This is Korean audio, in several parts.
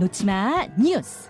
놓치마 뉴스.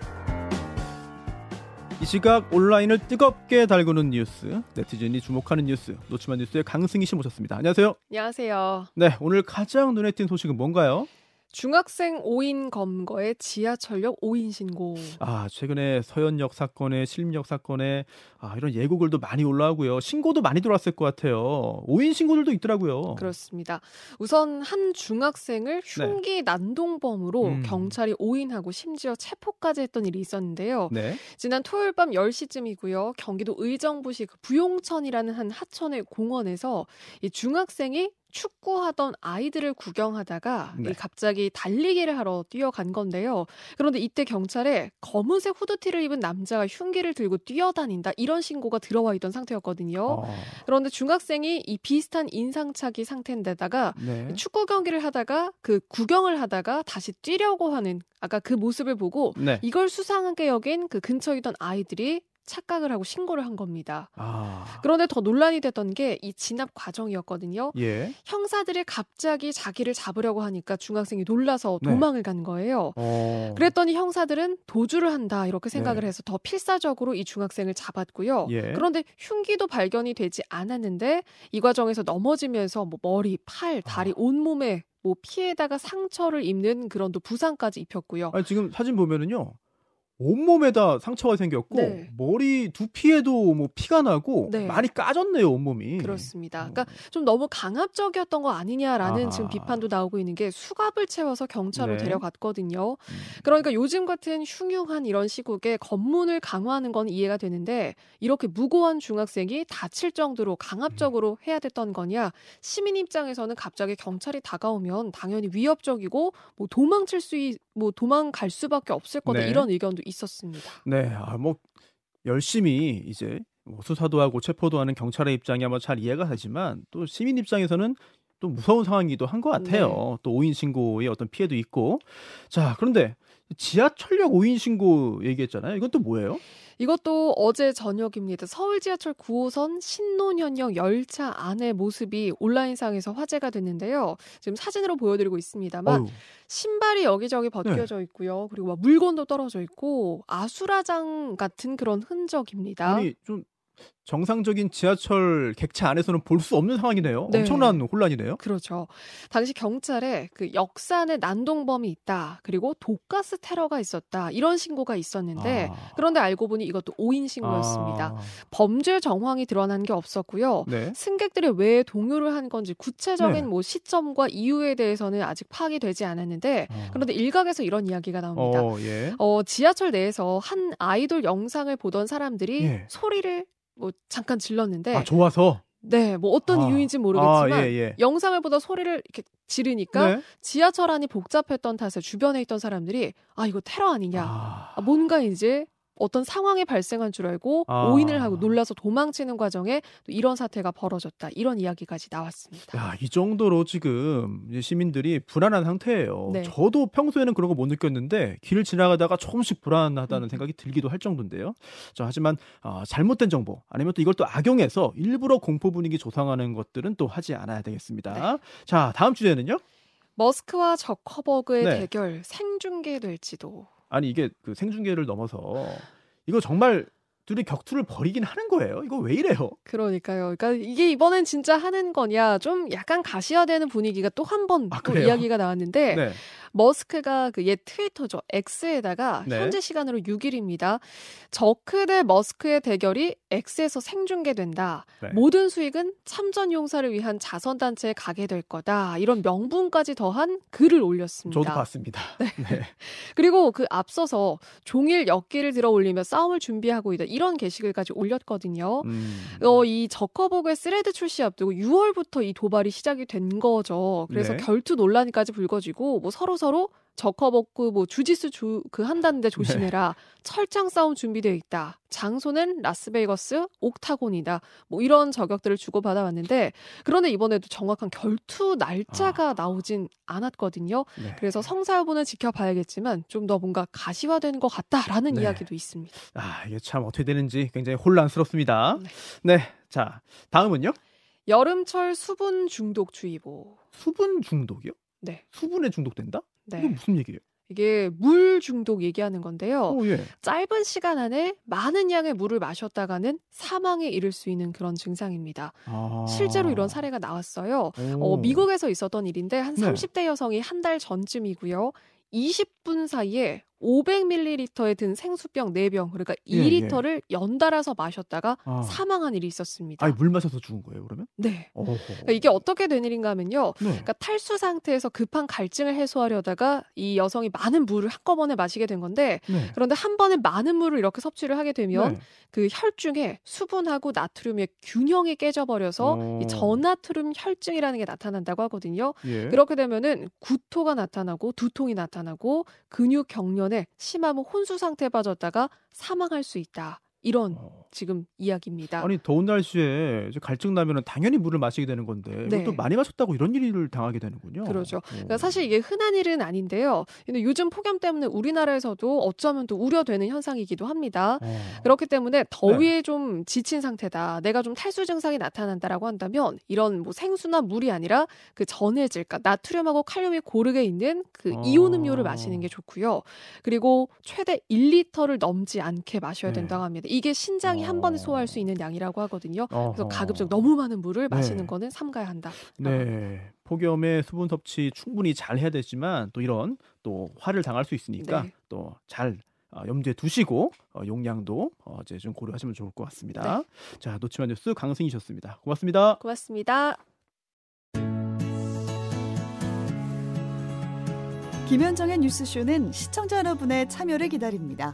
이 시각 온라인을 뜨겁게 달구는 뉴스, 네티즌이 주목하는 뉴스, 놓치마 뉴스의 강승희 씨 모셨습니다. 안녕하세요. 안녕하세요. 네, 오늘 가장 눈에 띈 소식은 뭔가요? 중학생 5인 검거에 지하철역 5인 신고. 아, 최근에 서현역 사건에 실림역 사건에 아, 이런 예고글도 많이 올라오고요. 신고도 많이 들어왔을 것 같아요. 5인 신고들도 있더라고요. 그렇습니다. 우선 한 중학생을 흉기 네. 난동범으로 음. 경찰이 5인하고 심지어 체포까지 했던 일이 있었는데요. 네. 지난 토요일 밤 10시쯤이고요. 경기도 의정부시 그 부용천이라는 한 하천의 공원에서 이 중학생이 축구하던 아이들을 구경하다가 네. 갑자기 달리기를 하러 뛰어간 건데요. 그런데 이때 경찰에 검은색 후드티를 입은 남자가 흉기를 들고 뛰어다닌다 이런 신고가 들어와 있던 상태였거든요. 어. 그런데 중학생이 이 비슷한 인상착의 상태인데다가 네. 축구 경기를 하다가 그 구경을 하다가 다시 뛰려고 하는 아까 그 모습을 보고 네. 이걸 수상하게 여긴 그 근처에 있던 아이들이 착각을 하고 신고를 한 겁니다. 아. 그런데 더 논란이 됐던 게 이 진압 과정이었거든요. 예. 형사들이 갑자기 자기를 잡으려고 하니까 중학생이 놀라서 네. 도망을 네. 간 거예요. 어. 그랬더니 형사들은 도주를 한다 이렇게 생각을 네. 해서 더 필사적으로 이 중학생을 잡았고요. 예. 그런데 흉기도 발견이 되지 않았는데 이 과정에서 넘어지면서 뭐 머리, 팔, 다리, 아. 온몸에 뭐 피에다가 상처를 입는 그런 또 부상까지 입혔고요. 아니, 지금 사진 보면은요. 온몸에다 상처가 생겼고 네. 머리 두피에도 뭐 피가 나고 네. 많이 까졌네요 온몸이. 그렇습니다. 어. 그러니까 좀 너무 강압적이었던 거 아니냐라는 아. 지금 비판도 나오고 있는 게 수갑을 채워서 경찰로 네. 데려갔거든요. 음. 그러니까 요즘 같은 흉흉한 이런 시국에 검문을 강화하는 건 이해가 되는데 이렇게 무고한 중학생이 다칠 정도로 강압적으로 해야 됐던 거냐? 시민 입장에서는 갑자기 경찰이 다가오면 당연히 위협적이고 뭐 도망칠 수, 있, 뭐 도망갈 수밖에 없을 거다 네. 이런 의견도 있었습니다. 네, 아, 뭐 열심히 이제 뭐 수사도 하고 체포도 하는 경찰의 입장이 아마 잘 이해가 되지만 또 시민 입장에서는 또 무서운 상황이기도 한 것 같아요. 네. 또 5인 신고의 어떤 피해도 있고. 자, 그런데 지하철역 5인 신고 얘기했잖아요. 이건 또 뭐예요? 이것도 어제 저녁입니다. 서울 지하철 9호선 신논현역 열차 안의 모습이 온라인상에서 화제가 됐는데요. 지금 사진으로 보여드리고 있습니다만 어휴. 신발이 여기저기 벗겨져 네. 있고요. 그리고 막 물건도 떨어져 있고 아수라장 같은 그런 흔적입니다. 아니 좀 정상적인 지하철 객차 안에서는 볼 수 없는 상황이네요. 네. 엄청난 혼란이네요. 그렇죠. 당시 경찰에 그 역산의 난동범이 있다. 그리고 독가스 테러가 있었다. 이런 신고가 있었는데 아. 그런데 알고 보니 이것도 오인 신고였습니다. 아. 범죄 정황이 드러난 게 없었고요. 네. 승객들이 왜 동요를 한 건지 구체적인 네. 뭐 시점과 이유에 대해서는 아직 파악이 되지 않았는데 아. 그런데 일각에서 이런 이야기가 나옵니다. 어, 예. 어, 지하철 내에서 한 아이돌 영상을 보던 사람들이 예. 소리를 뭐 잠깐 질렀는데 아 좋아서 네, 뭐 어떤 아, 이유인지 모르겠지만 아, 예, 예. 영상을 보다 소리를 이렇게 지르니까 네? 지하철 안이 복잡했던 탓에 주변에 있던 사람들이 아 이거 테러 아니냐, 아... 아 뭔가 이제 어떤 상황이 발생한 줄 알고 아. 오인을 하고 놀라서 도망치는 과정에 또 이런 사태가 벌어졌다. 이런 이야기까지 나왔습니다. 야, 이 정도로 지금 시민들이 불안한 상태예요. 네. 저도 평소에는 그런 거 못 느꼈는데 길을 지나가다가 조금씩 불안하다는 음. 생각이 들기도 할 정도인데요. 자, 하지만 어, 잘못된 정보 아니면 또 이걸 또 악용해서 일부러 공포 분위기 조성하는 것들은 또 하지 않아야 되겠습니다. 네. 자, 다음 주제는요? 머스크와 저커버그의 네. 대결 생중계될지도 아니 이게 그 생중계를 넘어서 이거 정말 둘이 격투를 벌이긴 하는 거예요. 이거 왜 이래요? 그러니까요. 그러니까 이게 이번엔 진짜 하는 거냐 좀 약간 가시화되는 분위기가 또 한번 아, 이야기가 나왔는데 네. 머스크가 그 옛 트위터죠. X에다가 네. 현재 시간으로 6일입니다. 저크 대 머스크의 대결이 X에서 생중계된다. 네. 모든 수익은 참전 용사를 위한 자선 단체에 가게 될 거다. 이런 명분까지 더한 글을 올렸습니다. 저도 봤습니다. 네. 네. 그리고 그 앞서서 종일 역기를 들어 올리며 싸움을 준비하고 있다. 이런 게시글까지 올렸거든요. 음. 어, 이 저커버그의 스레드 출시 앞두고 6월부터 이 도발이 시작이 된 거죠. 그래서 네. 결투 논란까지 불거지고 뭐 서로 서로 적커먹고 뭐 주짓수 주, 그 한다는데 네. 조심해라. 네. 철장 싸움 준비되어 있다. 장소는 라스베이거스 옥타곤이다. 뭐 이런 저격들을 주고받아 왔는데 그런데 이번에도 정확한 결투 날짜가 아. 나오진 않았거든요. 네. 그래서 성사 여부는 지켜봐야겠지만 좀 더 뭔가 가시화된 것 같다라는 네. 이야기도 있습니다. 아 이게 참 어떻게 되는지 굉장히 혼란스럽습니다. 네. 네. 자 다음은요. 여름철 수분 중독 주의보. 수분 중독이요? 네. 수분에 중독된다? 네. 이거 무슨 얘기예요? 이게 물 중독 얘기하는 건데요. 오, 예. 짧은 시간 안에 많은 양의 물을 마셨다가는 사망에 이를 수 있는 그런 증상입니다. 아. 실제로 이런 사례가 나왔어요. 어, 미국에서 있었던 일인데 한 30대 여성이 한 달 전쯤이고요. 20분 사이에 500ml에 든 생수병 4병, 그러니까 2리터를 예, 예. 연달아서 마셨다가 아. 사망한 일이 있었습니다. 아니, 물 마셔서 죽은 거예요, 그러면? 네. 그러니까 이게 어떻게 된 일인가 하면요. 네. 그러니까 탈수 상태에서 급한 갈증을 해소하려다가 이 여성이 많은 물을 한꺼번에 마시게 된 건데 네. 그런데 한 번에 많은 물을 이렇게 섭취를 하게 되면 네. 그 혈중에 수분하고 나트륨의 균형이 깨져버려서 어. 이 저나트륨 혈증이라는 게 나타난다고 하거든요. 예. 그렇게 되면은 구토가 나타나고 두통이 나타나고 근육 경련 때문에 심하면 혼수 상태에 빠졌다가 사망할 수 있다. 이런 어. 지금 이야기입니다. 아니 더운 날씨에 갈증 나면은 당연히 물을 마시게 되는 건데 네. 또 많이 마셨다고 이런 일을 당하게 되는군요. 그렇죠. 어. 그러니까 사실 이게 흔한 일은 아닌데요. 근데 요즘 폭염 때문에 우리나라에서도 어쩌면 또 우려되는 현상이기도 합니다. 어. 그렇기 때문에 더위에 네. 좀 지친 상태다. 내가 좀 탈수 증상이 나타난다라고 한다면 이런 뭐 생수나 물이 아니라 그 전해질, 그러니까 나트륨하고 칼륨이 고르게 있는 그 어. 이온 음료를 마시는 게 좋고요. 그리고 최대 1리터를 넘지 않게 마셔야 네. 된다고 합니다. 이게 신장이 어. 한 번에 소화할 수 있는 양이라고 하거든요. 어허. 그래서 가급적 너무 많은 물을 네. 마시는 거는 삼가야 한다. 네. 폭염에 수분 섭취 충분히 잘 해야 되지만 또 이런 또 화를 당할 수 있으니까 네. 또잘 어, 염두에 두시고 어, 용량도 어, 이제 좀 고려하시면 좋을 것 같습니다. 네. 자, 놓치만 뉴스 강승이셨습니다. 고맙습니다. 고맙습니다. 김현정의 뉴스쇼는 시청자 여러분의 참여를 기다립니다.